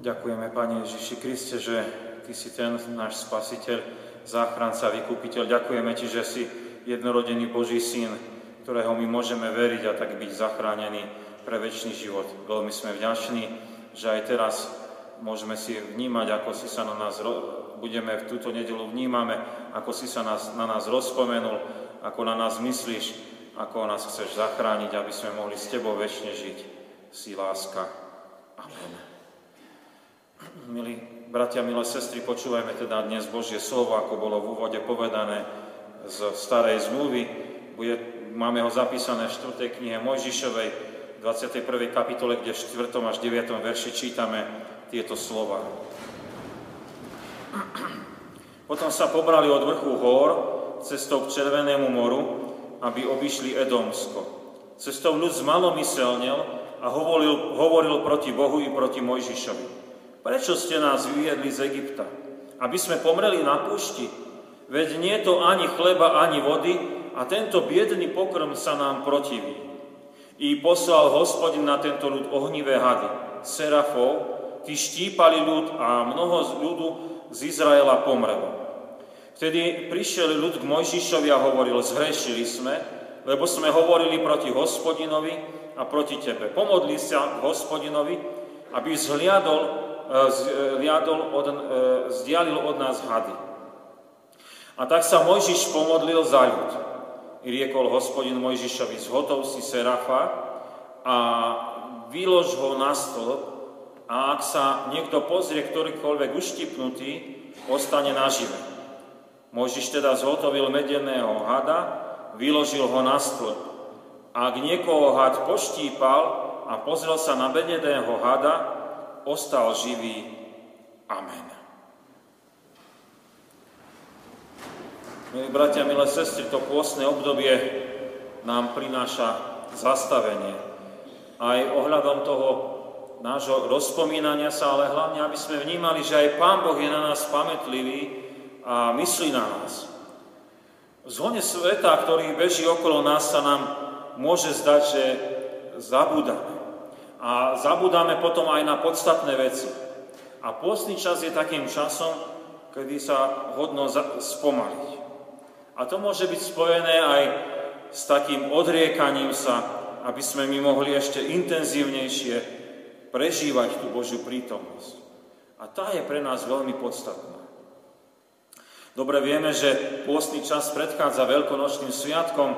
Ďakujeme, Pane Ježiši Kriste, že Ty si ten náš spasiteľ, záchranca, vykupiteľ. Ďakujeme Ti, že si jednorodený Boží syn, ktorého my môžeme veriť a tak byť zachránení pre väčší život. Veľmi sme vďační, že aj teraz môžeme si vnímať, ako si sa na nás, budeme v túto nedelu vnímame, ako si sa nás, na nás rozpomenul, ako na nás myslíš, ako nás chceš zachrániť, aby sme mohli s Tebou väčšine žiť. Si láska. Amen. Milí bratia, milé sestry, počúvajme teda dnes Božie slovo, ako bolo v úvode povedané z starej zmluvy. Bude, máme ho zapísané v 4. knihe Mojžišovej, 21. kapitole, kde v 4. až 9. verši čítame tieto slova. Potom sa pobrali od vrchu hor cestou k Červenému moru, aby obišli Edomsko. Cestou ľud zmalomyselnel a hovoril, hovoril proti Bohu i proti Mojžišovi. Prečo ste nás vyviedli z Egypta? Aby sme pomreli na púšti? Veď nie to ani chleba, ani vody a tento biedný pokrm sa nám protiví. I poslal hospodin na tento ľud ohnivé hady, serafov, tí štípali ľud a mnoho z ľudu z Izraela pomrelo. Vtedy prišiel ľud k Mojžišovi a hovoril, zhrešili sme, lebo sme hovorili proti hospodinovi a proti tebe. Pomodli sa k hospodinovi, aby zhliadol zliadol od, e, zdialil od nás hady. A tak sa Mojžiš pomodlil za ľud. I riekol hospodin Mojžišovi, zhotov si Serafa a vylož ho na stĺp a ak sa niekto pozrie, ktorýkoľvek uštipnutý, ostane nažive. Mojžiš teda zhotovil medeného hada, vyložil ho na stĺp. Ak niekoho had poštípal a pozrel sa na medeného hada, ostal živý. Amen. Milí bratia, milé sestry, to pôstne obdobie nám prináša zastavenie. Aj ohľadom toho nášho rozpomínania sa, ale hlavne, aby sme vnímali, že aj Pán Boh je na nás pamätlivý a myslí na nás. V zhone sveta, ktorý beží okolo nás, sa nám môže zdať, že zabúdame a zabudáme potom aj na podstatné veci. A pôstny čas je takým časom, kedy sa hodno spomaliť. A to môže byť spojené aj s takým odriekaním sa, aby sme my mohli ešte intenzívnejšie prežívať tú Božiu prítomnosť. A tá je pre nás veľmi podstatná. Dobre vieme, že pôstny čas predchádza veľkonočným sviatkom,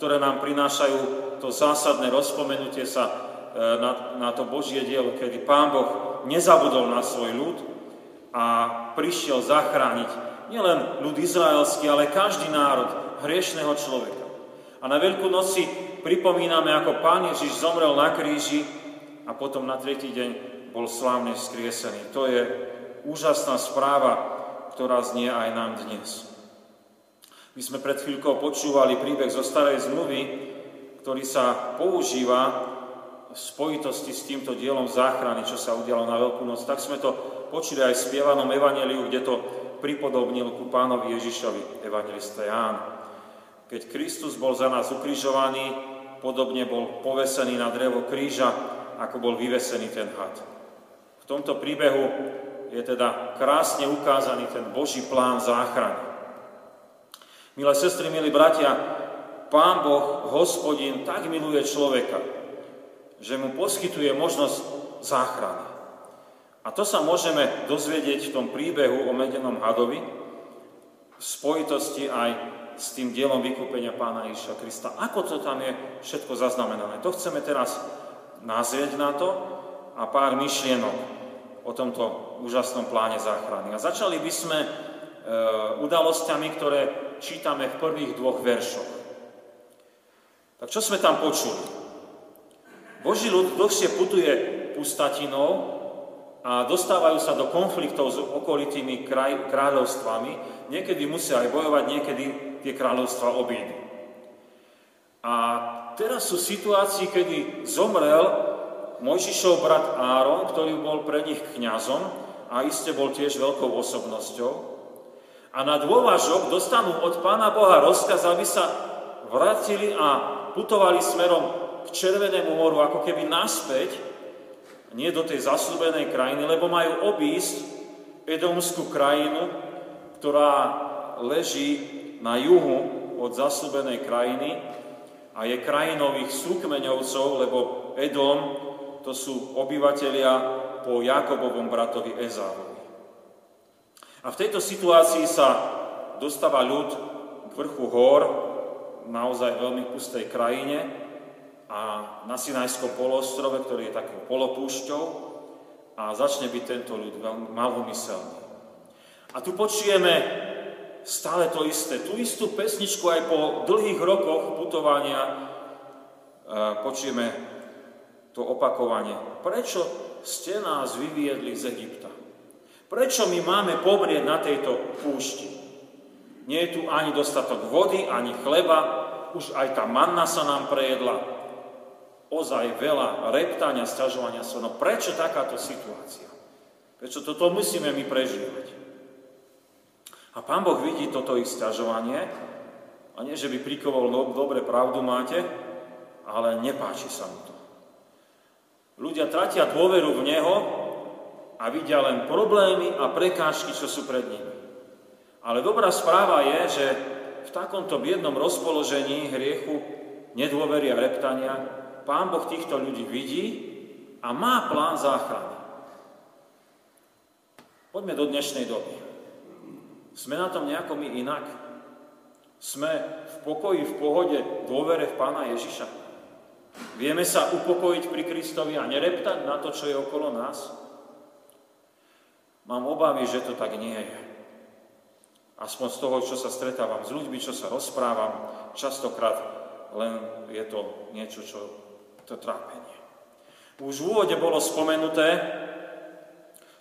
ktoré nám prinášajú to zásadné rozpomenutie sa na, na to Božie dielo, kedy Pán Boh nezabudol na svoj ľud a prišiel zachrániť nielen ľud izraelský, ale každý národ hriešného človeka. A na Veľkú noc pripomíname, ako Pán Ježiš zomrel na kríži a potom na tretí deň bol slávne vzkriesený. To je úžasná správa, ktorá znie aj nám dnes. My sme pred chvíľkou počúvali príbeh zo starej zmluvy, ktorý sa používa v spojitosti s týmto dielom záchrany, čo sa udialo na Veľkú noc, tak sme to počuli aj v spievanom evaneliu, kde to pripodobnil ku pánovi Ježišovi, evangelista Ján. Keď Kristus bol za nás ukrižovaný, podobne bol povesený na drevo kríža, ako bol vyvesený ten had. V tomto príbehu je teda krásne ukázaný ten Boží plán záchrany. Milé sestry, milí bratia, Pán Boh, hospodin, tak miluje človeka, že mu poskytuje možnosť záchrany. A to sa môžeme dozvedieť v tom príbehu o medenom hadovi v spojitosti aj s tým dielom vykúpenia pána Iša Krista. Ako to tam je všetko zaznamenané? To chceme teraz nazrieť na to a pár myšlienok o tomto úžasnom pláne záchrany. A začali by sme e, udalosťami, ktoré čítame v prvých dvoch veršoch. Tak čo sme tam počuli? Boží ľud dlhšie putuje pustatinou a dostávajú sa do konfliktov s okolitými kraj, kráľovstvami. Niekedy musia aj bojovať, niekedy tie kráľovstva obídu. A teraz sú situácii, kedy zomrel Mojžišov brat Áron, ktorý bol pre nich kňazom a iste bol tiež veľkou osobnosťou. A na dôvažok dostanú od Pána Boha rozkaz, aby sa vrátili a putovali smerom k Červenému moru, ako keby naspäť nie do tej zaslúbenej krajiny, lebo majú obísť Edomskú krajinu, ktorá leží na juhu od zaslúbenej krajiny a je krajinou ich súkmeňovcov, lebo Edom to sú obyvatelia po Jakobovom bratovi Ezávovi. A v tejto situácii sa dostáva ľud k vrchu hor, naozaj veľmi pustej krajine a na Sinajskom polostrove, ktorý je takou polopúšťou a začne byť tento ľud veľmi malomyselný. A tu počujeme stále to isté, tú istú pesničku aj po dlhých rokoch putovania e, počujeme to opakovanie. Prečo ste nás vyviedli z Egypta? Prečo my máme pomrieť na tejto púšti? Nie je tu ani dostatok vody, ani chleba, už aj tá manna sa nám prejedla. Ozaj veľa reptania, sťažovania sa. No prečo takáto situácia? Prečo toto musíme my prežívať? A pán Boh vidí toto ich sťažovanie a nie, že by prikoval, no, dobre, pravdu máte, ale nepáči sa mu to. Ľudia tratia dôveru v Neho, a vidia len problémy a prekážky, čo sú pred nimi. Ale dobrá správa je, že v takomto biednom rozpoložení hriechu, nedôvery a reptania Pán Boh týchto ľudí vidí a má plán záchrany. Poďme do dnešnej doby. Sme na tom nejako my inak? Sme v pokoji, v pohode, dôvere v Pána Ježiša? Vieme sa upokojiť pri Kristovi a nereptať na to, čo je okolo nás? Mám obavy, že to tak nie je. Aspoň z toho, čo sa stretávam s ľuďmi, čo sa rozprávam, častokrát len je to niečo, čo to trápenie. Už v úvode bolo spomenuté,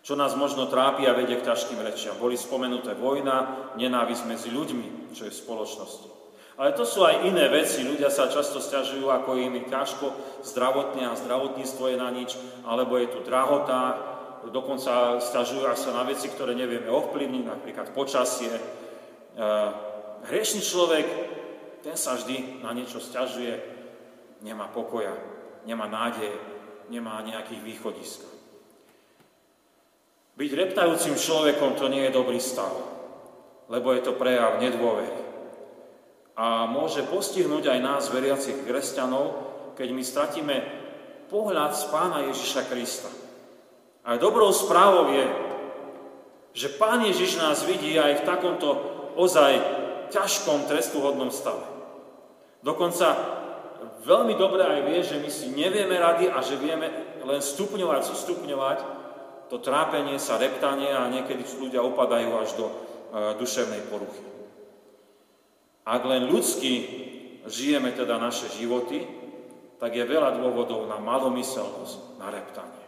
čo nás možno trápi a vedie k ťažkým rečiam. Boli spomenuté vojna, nenávisť medzi ľuďmi, čo je v spoločnosti. Ale to sú aj iné veci. Ľudia sa často stiažujú, ako im ťažko zdravotne a zdravotníctvo je na nič, alebo je tu drahota, dokonca stiažujú sa na veci, ktoré nevieme ovplyvniť, napríklad počasie. E, hriešný človek, ten sa vždy na niečo stiažuje, nemá pokoja, nemá nádeje, nemá nejakých východisk. Byť reptajúcim človekom to nie je dobrý stav, lebo je to prejav nedôvery. A môže postihnúť aj nás, veriacich kresťanov, keď my stratíme pohľad z Pána Ježiša Krista. A dobrou správou je, že Pán Ježiš nás vidí aj v takomto ozaj ťažkom trestuhodnom stave. Dokonca veľmi dobre aj vie, že my si nevieme rady a že vieme len stupňovať, stupňovať to trápenie sa, reptanie a niekedy ľudia opadajú až do e, duševnej poruchy. Ak len ľudsky žijeme teda naše životy, tak je veľa dôvodov na malomyselnosť, na reptanie.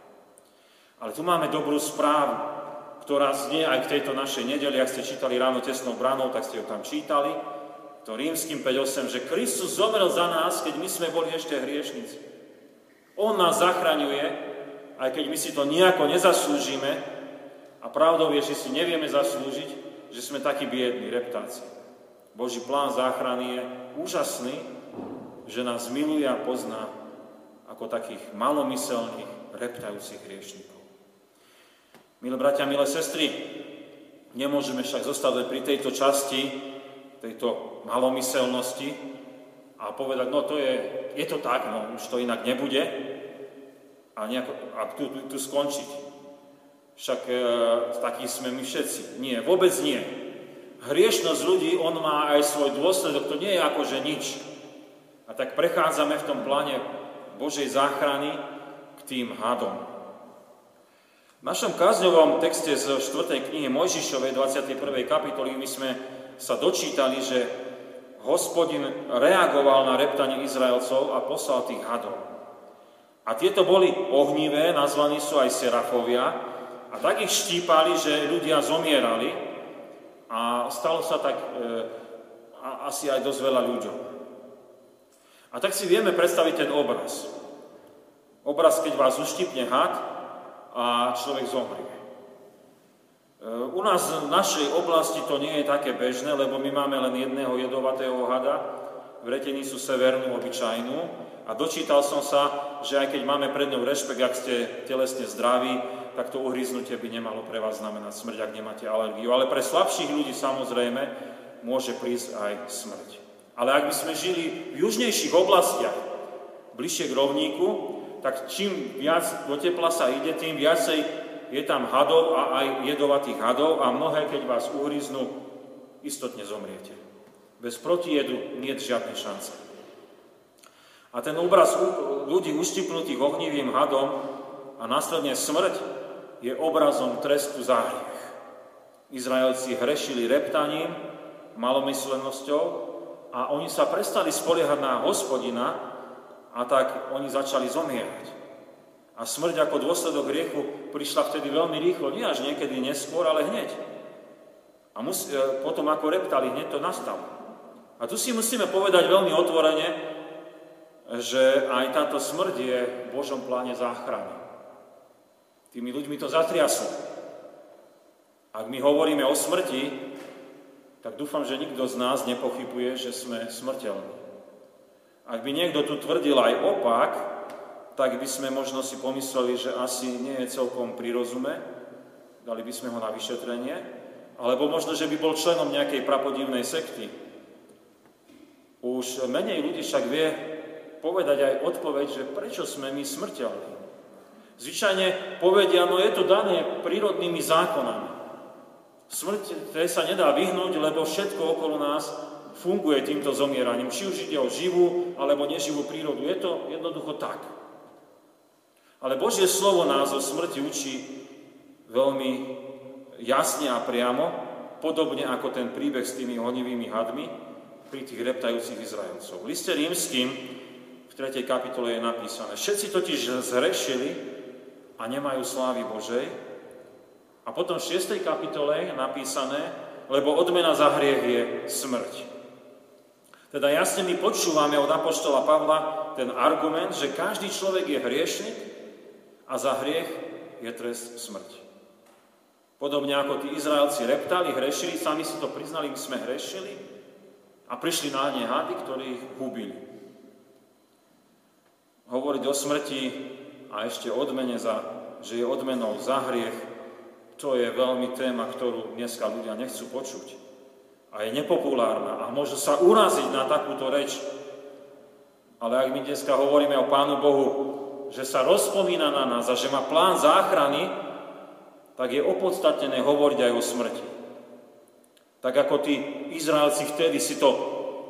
Ale tu máme dobrú správu, ktorá znie aj k tejto našej nedeli. Ak ste čítali ráno tesnou branou, tak ste ju tam čítali. To rímským 5.8, že Kristus zomrel za nás, keď my sme boli ešte hriešnici. On nás zachraňuje, aj keď my si to nejako nezaslúžime. A pravdou je, že si nevieme zaslúžiť, že sme takí biední, reptáci. Boží plán záchrany je úžasný, že nás miluje a pozná ako takých malomyselných, reptajúcich hriešnikov. Milé bratia, milé sestry, nemôžeme však zostať pri tejto časti, tejto malomyselnosti a povedať, no to je, je to tak, no už to inak nebude a, nejako, a tu, tu, tu skončiť. Však e, takí sme my všetci. Nie, vôbec nie. Hriešnosť ľudí, on má aj svoj dôsledok, to nie je ako, že nič. A tak prechádzame v tom pláne Božej záchrany k tým hadom. V našom kázňovom texte z 4. knihy Mojžišovej 21. kapitoly my sme sa dočítali, že hospodin reagoval na reptanie Izraelcov a poslal tých hadov. A tieto boli ohnivé, nazvaní sú aj serafovia, a tak ich štípali, že ľudia zomierali a stalo sa tak e, a, asi aj dosť veľa ľuďom. A tak si vieme predstaviť ten obraz. Obraz, keď vás uštipne had, a človek zomrie. E, u nás v našej oblasti to nie je také bežné, lebo my máme len jedného jedovatého hada, vretení sú severnú, obyčajnú, A dočítal som sa, že aj keď máme pred ňou rešpekt, ak ste telesne zdraví, tak to uhryznutie by nemalo pre vás znamenať smrť, ak nemáte alergiu. Ale pre slabších ľudí samozrejme môže prísť aj smrť. Ale ak by sme žili v južnejších oblastiach, bližšie k rovníku, tak čím viac do tepla sa ide, tým viacej je tam hadov a aj jedovatých hadov a mnohé, keď vás uhryznú, istotne zomriete. Bez protijedu nie je žiadnej šance. A ten obraz ľudí uštipnutých ohnivým hadom a následne smrť je obrazom trestu za hriech. Izraelci hrešili reptaním, malomyslenosťou a oni sa prestali spoliehať na hospodina a tak oni začali zomierať. A smrť ako dôsledok hriechu prišla vtedy veľmi rýchlo, nie až niekedy neskôr, ale hneď. A mus, e, potom ako reptali, hneď to nastalo. A tu si musíme povedať veľmi otvorene, že aj táto smrť je v Božom pláne záchrany. Tými ľuďmi to zatriaslo. Ak my hovoríme o smrti, tak dúfam, že nikto z nás nepochybuje, že sme smrteľní. Ak by niekto tu tvrdil aj opak, tak by sme možno si pomysleli, že asi nie je celkom prirozume, dali by sme ho na vyšetrenie, alebo možno, že by bol členom nejakej prapodivnej sekty. Už menej ľudí však vie povedať aj odpoveď, že prečo sme my smrteľní. Zvyčajne povedia, no je to dané prírodnými zákonami. Smrť tej sa nedá vyhnúť, lebo všetko okolo nás funguje týmto zomieraním. Či už ide o živú alebo neživú prírodu. Je to jednoducho tak. Ale Božie slovo nás o smrti učí veľmi jasne a priamo, podobne ako ten príbeh s tými honivými hadmi pri tých reptajúcich Izraelcov. V liste rímským v 3. kapitole je napísané, všetci totiž zrešili a nemajú slávy Božej. A potom v 6. kapitole je napísané, lebo odmena za hriech je smrť. Teda jasne my počúvame od Apoštola Pavla ten argument, že každý človek je hriešnik a za hriech je trest smrť. Podobne ako tí Izraelci reptali, hrešili, sami si to priznali, my sme hrešili a prišli na ne hady, ktorí ich hubili. Hovoriť o smrti a ešte odmene za, že je odmenou za hriech, to je veľmi téma, ktorú dneska ľudia nechcú počuť. A je nepopulárna a môže sa uraziť na takúto reč. Ale ak my dneska hovoríme o Pánu Bohu, že sa rozpomína na nás a že má plán záchrany, tak je opodstatnené hovoriť aj o smrti. Tak ako tí Izraelci vtedy si to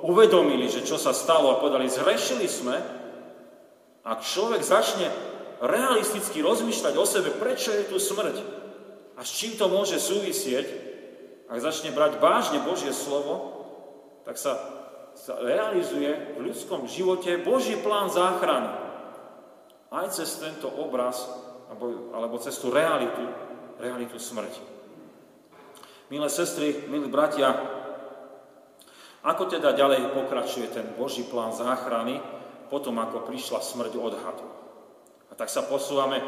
uvedomili, že čo sa stalo a povedali, zrešili sme, ak človek začne realisticky rozmýšľať o sebe, prečo je tu smrť a s čím to môže súvisieť, ak začne brať vážne Božie slovo, tak sa, sa realizuje v ľudskom živote Boží plán záchrany. Aj cez tento obraz, alebo, alebo cez tú realitu, realitu smrti. Milé sestry, milí bratia, ako teda ďalej pokračuje ten Boží plán záchrany, potom ako prišla smrť odhadu? A tak sa posúvame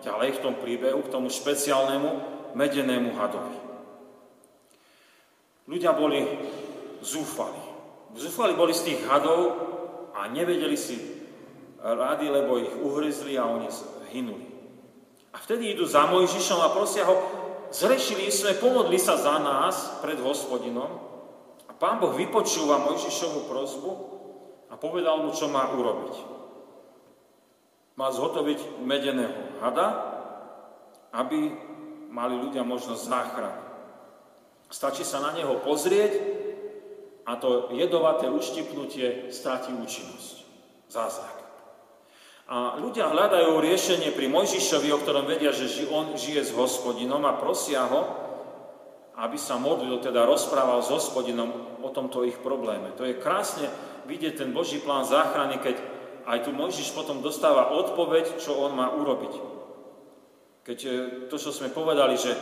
ďalej v tom príbehu k tomu špeciálnemu medenému hadovi. Ľudia boli zúfali. Zúfali boli z tých hadov a nevedeli si rady, lebo ich uhryzli a oni hynuli. A vtedy idú za Mojžišom a prosia ho, zrešili sme, pomodli sa za nás pred hospodinom. A pán Boh vypočúva Mojžišovú prozbu a povedal mu, čo má urobiť má zhotoviť medeného hada, aby mali ľudia možnosť záchrany. Stačí sa na neho pozrieť a to jedovaté uštipnutie stratí účinnosť. Zázrak. A ľudia hľadajú riešenie pri Mojžišovi, o ktorom vedia, že on žije s hospodinom a prosia ho, aby sa modlil, teda rozprával s hospodinom o tomto ich probléme. To je krásne vidieť ten Boží plán záchrany, keď aj tu Mojžiš potom dostáva odpoveď, čo on má urobiť. Keď e, to, čo sme povedali, že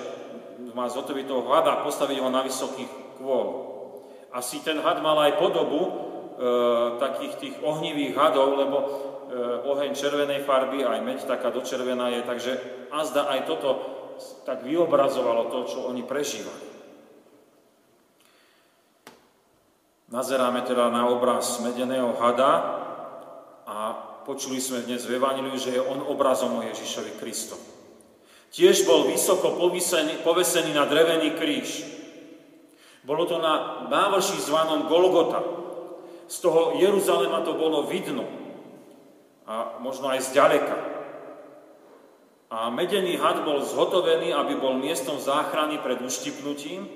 má zotoviť toho hada, postaviť ho na vysokých kôl. Asi ten had mal aj podobu takých tých ohnivých hadov, lebo e, oheň červenej farby, aj meď taká dočervená je, takže azda aj toto tak vyobrazovalo to, čo oni prežívali. Nazeráme teda na obraz medeného hada, a počuli sme dnes v Evangeliu, že je on obrazom o Ježišovi Kristovi. Tiež bol vysoko povesený, povesený na drevený kríž. Bolo to na návrši zvanom Golgota. Z toho Jeruzalema to bolo vidno. A možno aj zďaleka. A medený had bol zhotovený, aby bol miestom záchrany pred uštipnutím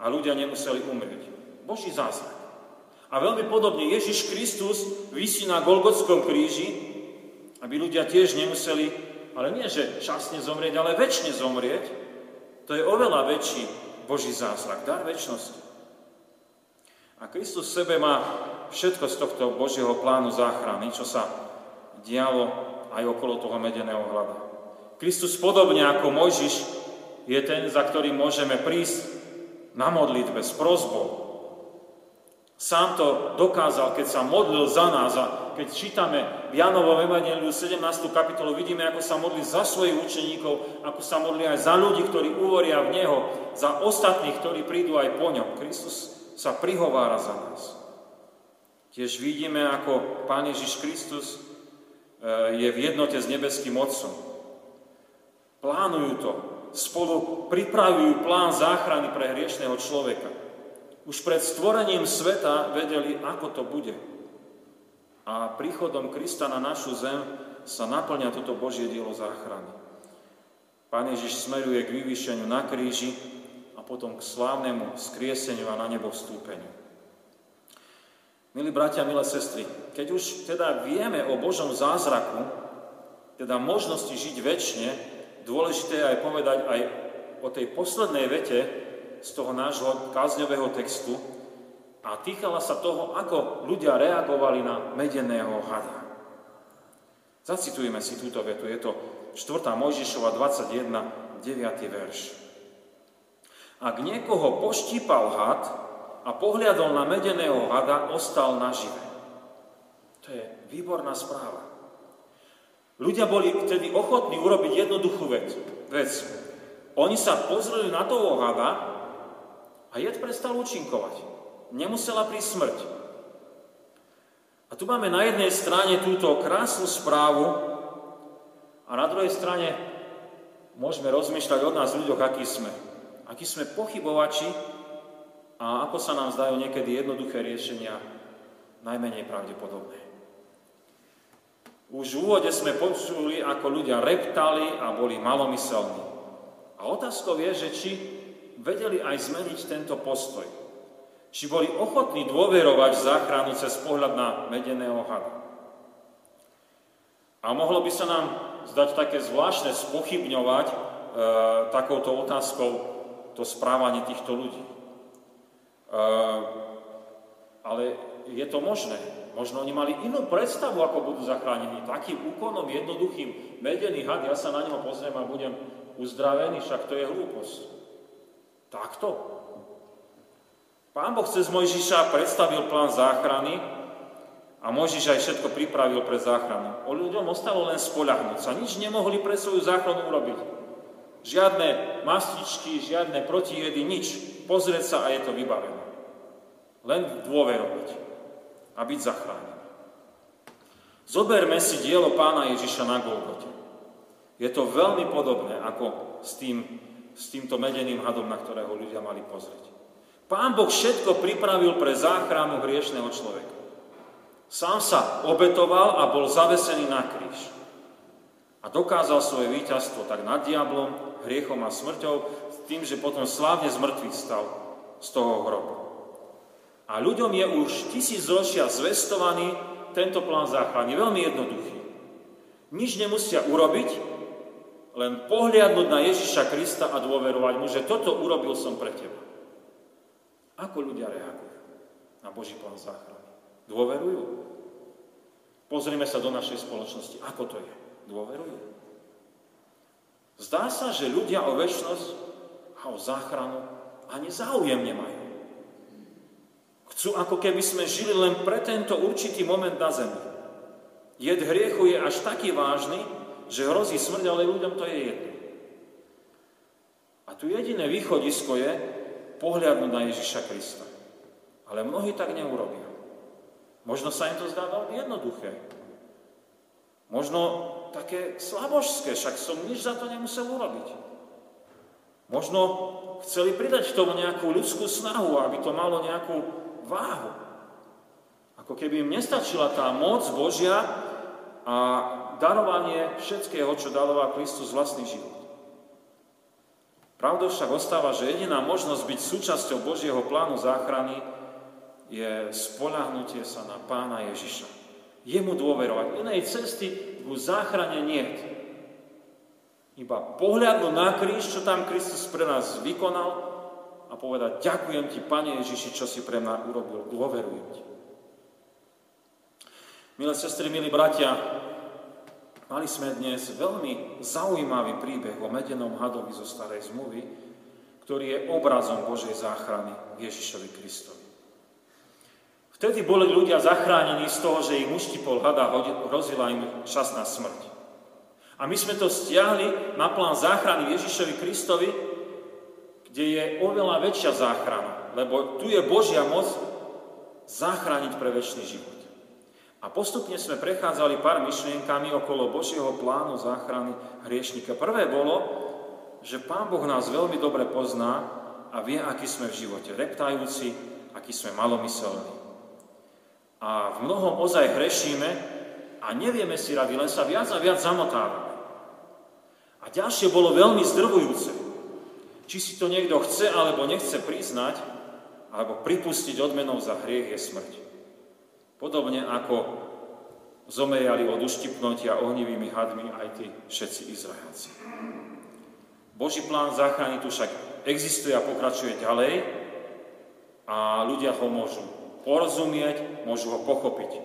a ľudia nemuseli umrieť. Boží zázrak. A veľmi podobne Ježiš Kristus vysí na Golgotskom kríži, aby ľudia tiež nemuseli, ale nie že časne zomrieť, ale väčšine zomrieť. To je oveľa väčší Boží zázrak, dar väčšnosti. A Kristus v sebe má všetko z tohto Božieho plánu záchrany, čo sa dialo aj okolo toho medeného hlada. Kristus podobne ako Mojžiš je ten, za ktorým môžeme prísť na modlitbe s prozbou, Sám to dokázal, keď sa modlil za nás a keď čítame v Janovom Evangeliu 17. kapitolu, vidíme, ako sa modlí za svojich učeníkov, ako sa modlí aj za ľudí, ktorí uvoria v Neho, za ostatných, ktorí prídu aj po ňom. Kristus sa prihovára za nás. Tiež vidíme, ako Pán Ježiš Kristus e, je v jednote s nebeským Otcom. Plánujú to, spolu pripravujú plán záchrany pre hriešného človeka. Už pred stvorením sveta vedeli, ako to bude. A príchodom Krista na našu zem sa naplňa toto Božie dielo záchrany. Pán Ježiš smeruje k vyvýšeniu na kríži a potom k slávnemu skrieseniu a na nebo vstúpeniu. Milí bratia, milé sestry, keď už teda vieme o Božom zázraku, teda možnosti žiť väčšine, dôležité je aj povedať aj o tej poslednej vete, z toho nášho kázňového textu a týkala sa toho, ako ľudia reagovali na medeného hada. Zacitujeme si túto vetu, je to 4. Mojžišova 21, 9. verš. Ak niekoho poštípal had a pohľadol na medeného hada, ostal nažive. To je výborná správa. Ľudia boli vtedy ochotní urobiť jednoduchú vec. vec. Oni sa pozreli na toho hada a jed prestal účinkovať. Nemusela prísť smrť. A tu máme na jednej strane túto krásnu správu a na druhej strane môžeme rozmýšľať od nás ľuďoch, akí sme. Akí sme pochybovači a ako sa nám zdajú niekedy jednoduché riešenia najmenej pravdepodobné. Už v úvode sme počuli, ako ľudia reptali a boli malomyselní. A otázkou je, že či vedeli aj zmeniť tento postoj. Či boli ochotní dôverovať záchranu cez pohľad na medeného hada. A mohlo by sa nám zdať také zvláštne spochybňovať e, takouto otázkou to správanie týchto ľudí. E, ale je to možné. Možno oni mali inú predstavu, ako budú zachránení. Takým úkonom jednoduchým, medený had, ja sa na neho pozriem a budem uzdravený, však to je hlúposť. Takto. Pán Boh cez Mojžiša predstavil plán záchrany a Mojžiš aj všetko pripravil pre záchranu. O ľuďom ostalo len spoľahnúť sa. Nič nemohli pre svoju záchranu urobiť. Žiadne mastičky, žiadne protijedy, nič. Pozrieť sa a je to vybavené. Len dôverovať a byť zachránený. Zoberme si dielo pána Ježiša na Golgote. Je to veľmi podobné ako s tým s týmto medeným hadom, na ktorého ľudia mali pozrieť. Pán Boh všetko pripravil pre záchranu hriešného človeka. Sám sa obetoval a bol zavesený na kríž. A dokázal svoje víťazstvo tak nad diablom, hriechom a smrťou, s tým, že potom slávne z mŕtvych stal z toho hrobu. A ľuďom je už tisíc ročia zvestovaný tento plán záchrany. Veľmi jednoduchý. Nič nemusia urobiť, len pohliadnúť na Ježiša Krista a dôverovať mu, že toto urobil som pre teba. Ako ľudia reagujú na Boží plán záchrany? Dôverujú? Pozrime sa do našej spoločnosti. Ako to je? Dôverujú? Zdá sa, že ľudia o väčšnosť a o záchranu ani záujem nemajú. Chcú, ako keby sme žili len pre tento určitý moment na zemi. Jed hriechu je až taký vážny, že hrozí smrť, ale ľuďom to je jedno. A tu jediné východisko je pohľadnúť na Ježiša Krista. Ale mnohí tak neurobia. Možno sa im to zdá veľmi jednoduché. Možno také slabožské, však som nič za to nemusel urobiť. Možno chceli pridať k tomu nejakú ľudskú snahu, aby to malo nejakú váhu. Ako keby im nestačila tá moc Božia a darovanie všetkého, čo daroval Kristus vlastný život. Pravdou však ostáva, že jediná možnosť byť súčasťou Božieho plánu záchrany je spolahnutie sa na Pána Ježiša. Jemu dôverovať. Inej cesty k záchrane nie. Iba pohľadnúť na kríž, čo tam Kristus pre nás vykonal a povedať, ďakujem ti, Pane Ježiši, čo si pre mňa urobil, dôverujem ti. Milé sestry, milí bratia, Mali sme dnes veľmi zaujímavý príbeh o medenom hadovi zo starej zmluvy, ktorý je obrazom Božej záchrany Ježišovi Kristovi. Vtedy boli ľudia zachránení z toho, že ich uštipol hada hrozila im časná smrť. A my sme to stiahli na plán záchrany Ježišovi Kristovi, kde je oveľa väčšia záchrana, lebo tu je Božia moc zachrániť pre väčší život. A postupne sme prechádzali pár myšlienkami okolo Božieho plánu záchrany hriešnika. Prvé bolo, že Pán Boh nás veľmi dobre pozná a vie, aký sme v živote. Reptajúci, aký sme malomyselní. A v mnohom ozaj hrešíme a nevieme si rady, len sa viac a viac zamotávame. A ďalšie bolo veľmi zdrvujúce. Či si to niekto chce alebo nechce priznať, alebo pripustiť odmenou za hriech je smrť. Podobne ako zomejali od uštipnutia ohnivými hadmi aj tí všetci Izraelci. Boží plán záchrany tu však existuje a pokračuje ďalej a ľudia ho môžu porozumieť, môžu ho pochopiť.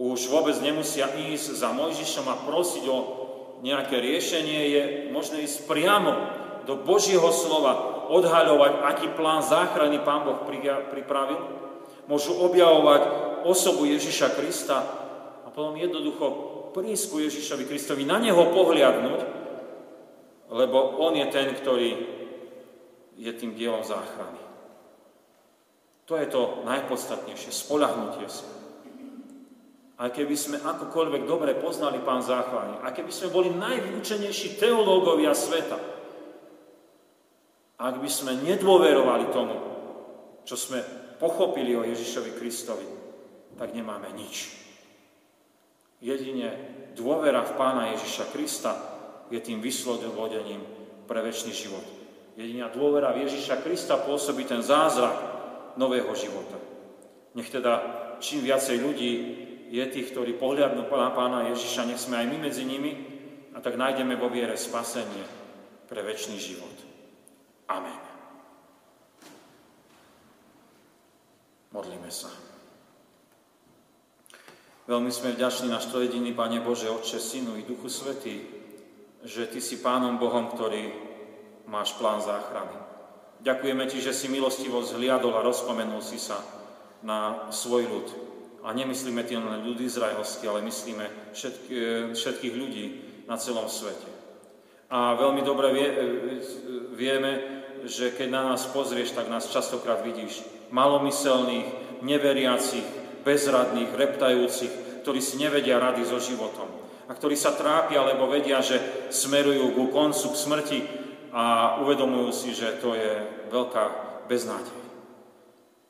Už vôbec nemusia ísť za Mojžišom a prosiť o nejaké riešenie, je možné ísť priamo do Božieho slova, odhaľovať, aký plán záchrany Pán Boh pripravil môžu objavovať osobu Ježiša Krista a potom jednoducho prísť ku Ježišovi Kristovi, na neho pohliadnúť, lebo on je ten, ktorý je tým dielom záchrany. To je to najpodstatnejšie, spolahnutie sa. Aj keby sme akokoľvek dobre poznali Pán záchrany, a keby sme boli najvýučenejší teológovia sveta, ak by sme nedôverovali tomu, čo sme pochopili o Ježišovi Kristovi, tak nemáme nič. Jedine dôvera v Pána Ježiša Krista je tým vyslobodením pre väčší život. Jediná dôvera v Ježiša Krista pôsobí ten zázrak nového života. Nech teda čím viacej ľudí je tých, ktorí pohľadnú na Pána Ježiša, nech sme aj my medzi nimi a tak nájdeme vo viere spasenie pre väčší život. Amen. Modlíme sa. Veľmi sme vďační na jediný Pane Bože, Otče, Synu i Duchu Svetý, že Ty si Pánom Bohom, ktorý máš plán záchrany. Ďakujeme Ti, že si milostivo zhliadol a rozpomenul si sa na svoj ľud. A nemyslíme tým len ľud izraelský, ale myslíme všetky, všetkých ľudí na celom svete. A veľmi dobre vie, vieme, že keď na nás pozrieš, tak nás častokrát vidíš malomyselných, neveriacich, bezradných, reptajúcich, ktorí si nevedia rady so životom a ktorí sa trápia, lebo vedia, že smerujú ku koncu, k smrti a uvedomujú si, že to je veľká beznádej.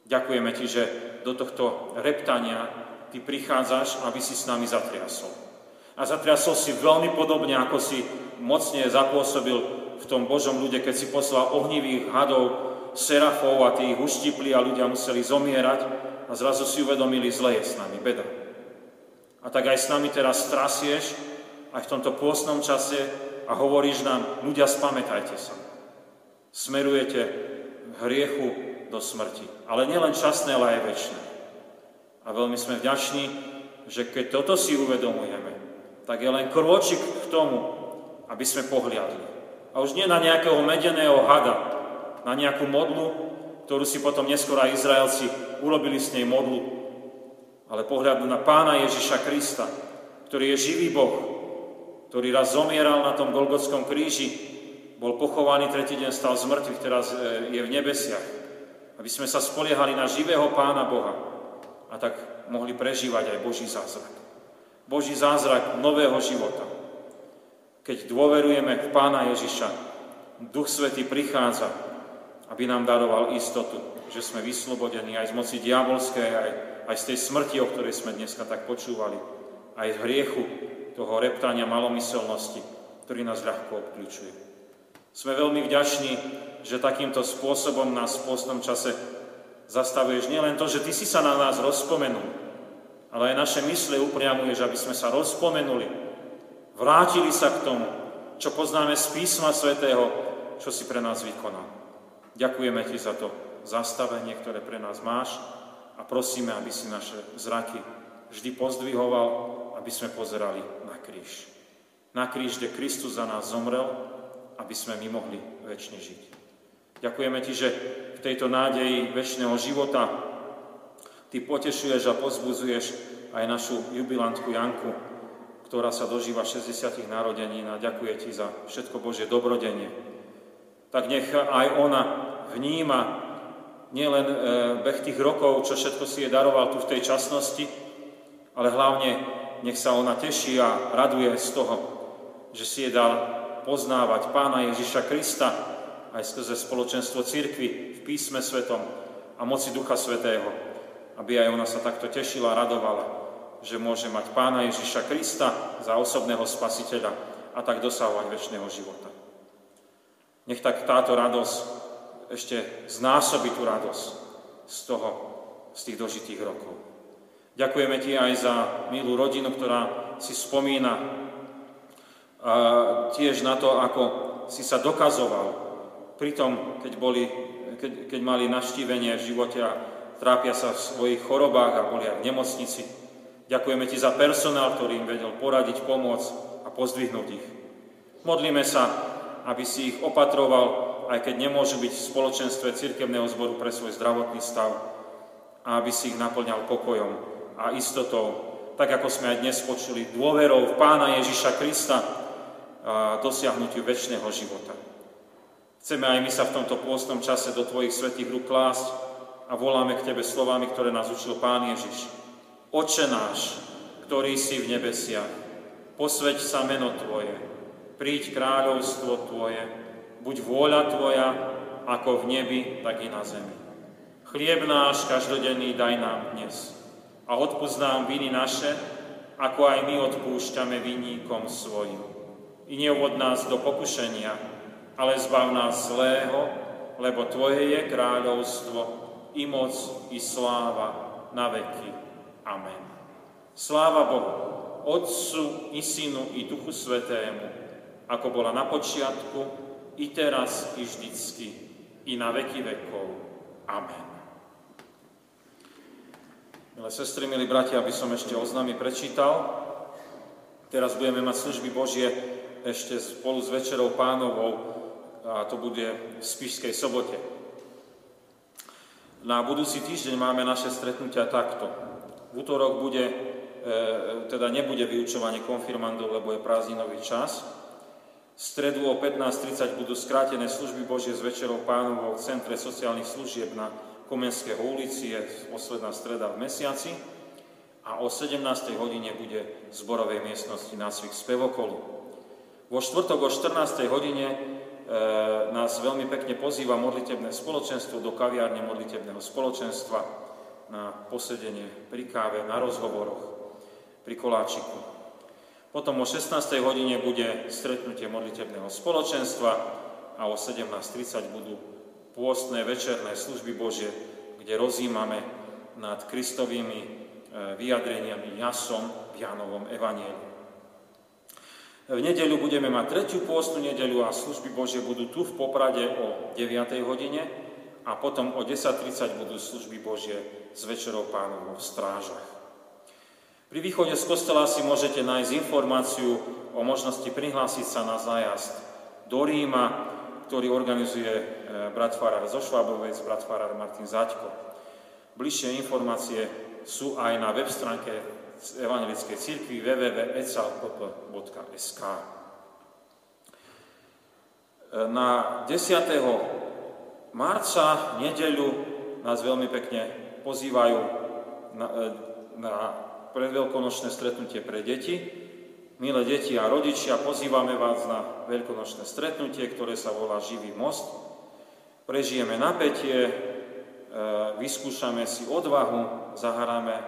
Ďakujeme Ti, že do tohto reptania Ty prichádzaš, aby si s nami zatriasol. A zatriasol si veľmi podobne, ako si mocne zapôsobil v tom Božom ľude, keď si poslal ohnivých hadov serafov a tí ich uštipli a ľudia museli zomierať a zrazu si uvedomili, zle je s nami, beda. A tak aj s nami teraz strasieš, aj v tomto pôstnom čase a hovoríš nám, ľudia, spamätajte sa. Smerujete hriechu do smrti. Ale nielen časné, ale aj väčšie. A veľmi sme vďační, že keď toto si uvedomujeme, tak je len krôčik k tomu, aby sme pohliadli. A už nie na nejakého medeného hada, na nejakú modlu, ktorú si potom neskôr aj Izraelci urobili s nej modlu, ale pohľadu na pána Ježiša Krista, ktorý je živý Boh, ktorý raz zomieral na tom Golgotskom kríži, bol pochovaný, tretí deň stal z mŕtvych, teraz e, je v nebesiach. Aby sme sa spoliehali na živého pána Boha a tak mohli prežívať aj Boží zázrak. Boží zázrak nového života. Keď dôverujeme v Pána Ježiša, Duch Svetý prichádza, aby nám daroval istotu, že sme vyslobodení aj z moci diabolskej, aj, aj z tej smrti, o ktorej sme dneska tak počúvali, aj z hriechu, toho reptania malomyselnosti, ktorý nás ľahko obklúčuje. Sme veľmi vďační, že takýmto spôsobom nás v postnom čase zastavuješ nielen to, že Ty si sa na nás rozpomenul, ale aj naše mysle upriamuješ, aby sme sa rozpomenuli, vrátili sa k tomu, čo poznáme z písma svätého, čo si pre nás vykonal. Ďakujeme Ti za to zastavenie, ktoré pre nás máš a prosíme, aby si naše zraky vždy pozdvihoval, aby sme pozerali kríž. Na kríž, kde Kristus za nás zomrel, aby sme my mohli väčšine žiť. Ďakujeme Ti, že v tejto nádeji väčšného života Ty potešuješ a pozbudzuješ aj našu jubilantku Janku, ktorá sa dožíva 60 narodení a ďakuje Ti za všetko Božie dobrodenie. Tak nech aj ona vníma nielen e, beh tých rokov, čo všetko si je daroval tu v tej časnosti, ale hlavne nech sa ona teší a raduje z toho, že si je dal poznávať Pána Ježiša Krista aj skrze spoločenstvo církvy v písme svetom a moci Ducha Svetého, aby aj ona sa takto tešila a radovala, že môže mať Pána Ježiša Krista za osobného spasiteľa a tak dosahovať väčšného života. Nech tak táto radosť ešte znásobí tú radosť z toho, z tých dožitých rokov. Ďakujeme Ti aj za milú rodinu, ktorá si spomína tiež na to, ako si sa dokazoval pri tom, keď, boli, keď, keď mali naštívenie v živote a trápia sa v svojich chorobách a boli aj v nemocnici. Ďakujeme Ti za personál, ktorý im vedel poradiť, pomôcť a pozdvihnúť ich. Modlíme sa, aby si ich opatroval, aj keď nemôžu byť v spoločenstve cirkevného zboru pre svoj zdravotný stav a aby si ich naplňal pokojom a istotou, tak ako sme aj dnes počuli, dôverou v Pána Ježiša Krista a dosiahnutiu väčšného života. Chceme aj my sa v tomto pôstnom čase do Tvojich svetých rúk klásť a voláme k Tebe slovami, ktoré nás učil Pán Ježiš. Oče náš, ktorý si v nebesiach, posveď sa meno Tvoje, príď kráľovstvo Tvoje, buď vôľa Tvoja, ako v nebi, tak i na zemi. Chlieb náš každodenný daj nám dnes a odpúsť viny naše, ako aj my odpúšťame vinníkom svojim. I neuvod nás do pokušenia, ale zbav nás zlého, lebo Tvoje je kráľovstvo, i moc, i sláva na veky. Amen. Sláva Bohu, Otcu, i Synu, i Duchu Svetému, ako bola na počiatku, i teraz, i vždycky, i na veky vekov. Amen. Milé sestry, milí bratia, aby som ešte oznámy prečítal. Teraz budeme mať služby Božie ešte spolu s Večerou pánovou a to bude v Spišskej sobote. Na budúci týždeň máme naše stretnutia takto. V útorok bude, e, teda nebude vyučovanie konfirmandov, lebo je prázdninový čas, v stredu o 15.30 budú skrátené služby Božie s Večerou pánovou v Centre sociálnych služieb na Komenského ulici, je posledná streda v mesiaci a o 17. hodine bude v zborovej miestnosti nácvik spevokolu. Vo štvrtok o 14. hodine e, nás veľmi pekne pozýva modlitebné spoločenstvo do kaviárne modlitebného spoločenstva na posedenie pri káve, na rozhovoroch, pri koláčiku. Potom o 16. hodine bude stretnutie modlitebného spoločenstva a o 17.30 budú pôstne večerné služby Božie, kde rozímame nad Kristovými e, vyjadreniami jasom v Jánovom evanieliu. V nedeľu budeme mať tretiu pôstnu nedeľu a služby Božie budú tu v Poprade o 9. hodine a potom o 10.30 budú služby Božie s Večerou pánovou v strážach. Pri východe z kostela si môžete nájsť informáciu o možnosti prihlásiť sa na zájazd do Ríma, ktorý organizuje brat Farar zo Švábovec, brat Farar Martin Zaďko. Bližšie informácie sú aj na web stránke Evangelickej církvy www.ecalpp.sk Na 10. marca, nedeľu, nás veľmi pekne pozývajú na, e, na predveľkonočné stretnutie pre deti. Milé deti a rodičia, pozývame vás na veľkonočné stretnutie, ktoré sa volá Živý most. Prežijeme napätie, e, vyskúšame si odvahu, zahráme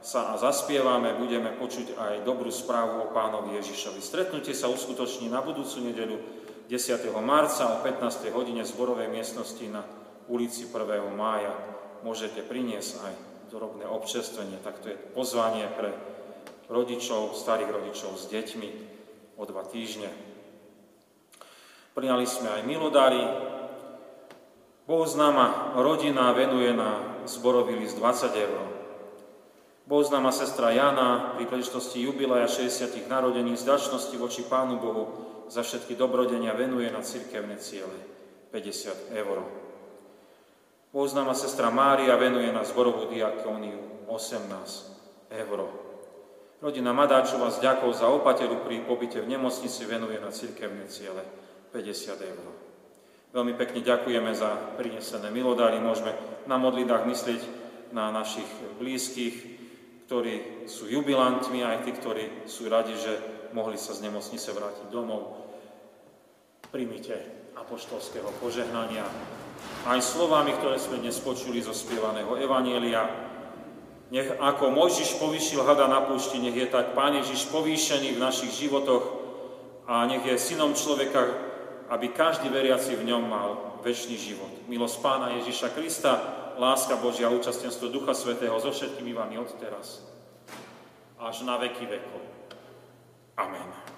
sa a zaspievame, budeme počuť aj dobrú správu o pánovi Ježišovi. Stretnutie sa uskutoční na budúcu nedeľu 10. marca o 15. hodine v zborovej miestnosti na ulici 1. mája. Môžete priniesť aj drobné občerstvenie, tak to je pozvanie pre rodičov, starých rodičov s deťmi o dva týždne. Prijali sme aj milodary. Boh známa rodina venuje na zborový list 20 eur. Boh známa sestra Jana pri príležitosti jubilaja 60. narodení z dačnosti voči Pánu Bohu za všetky dobrodenia venuje na cirkevné ciele 50 eur. Poznáma sestra Mária venuje na zborovú diakóniu 18 eur. Rodina Madáčova s ďakou za opateru pri pobyte v nemocnici venuje na cirkevné ciele 50 eur. Veľmi pekne ďakujeme za prinesené milodary. Môžeme na modlitách myslieť na našich blízkych, ktorí sú jubilantmi, aj tí, ktorí sú radi, že mohli sa z nemocnice vrátiť domov. Primite apoštolského požehnania aj slovami, ktoré sme dnes počuli zo spievaného Evanielia. Nech ako Mojžiš povýšil hada na púšti, nech je tak Pán Ježiš povýšený v našich životoch a nech je synom človeka, aby každý veriaci v ňom mal väčší život. Milosť Pána Ježiša Krista, láska Božia, účastenstvo Ducha Svetého so všetkými vami od teraz až na veky vekov. Amen.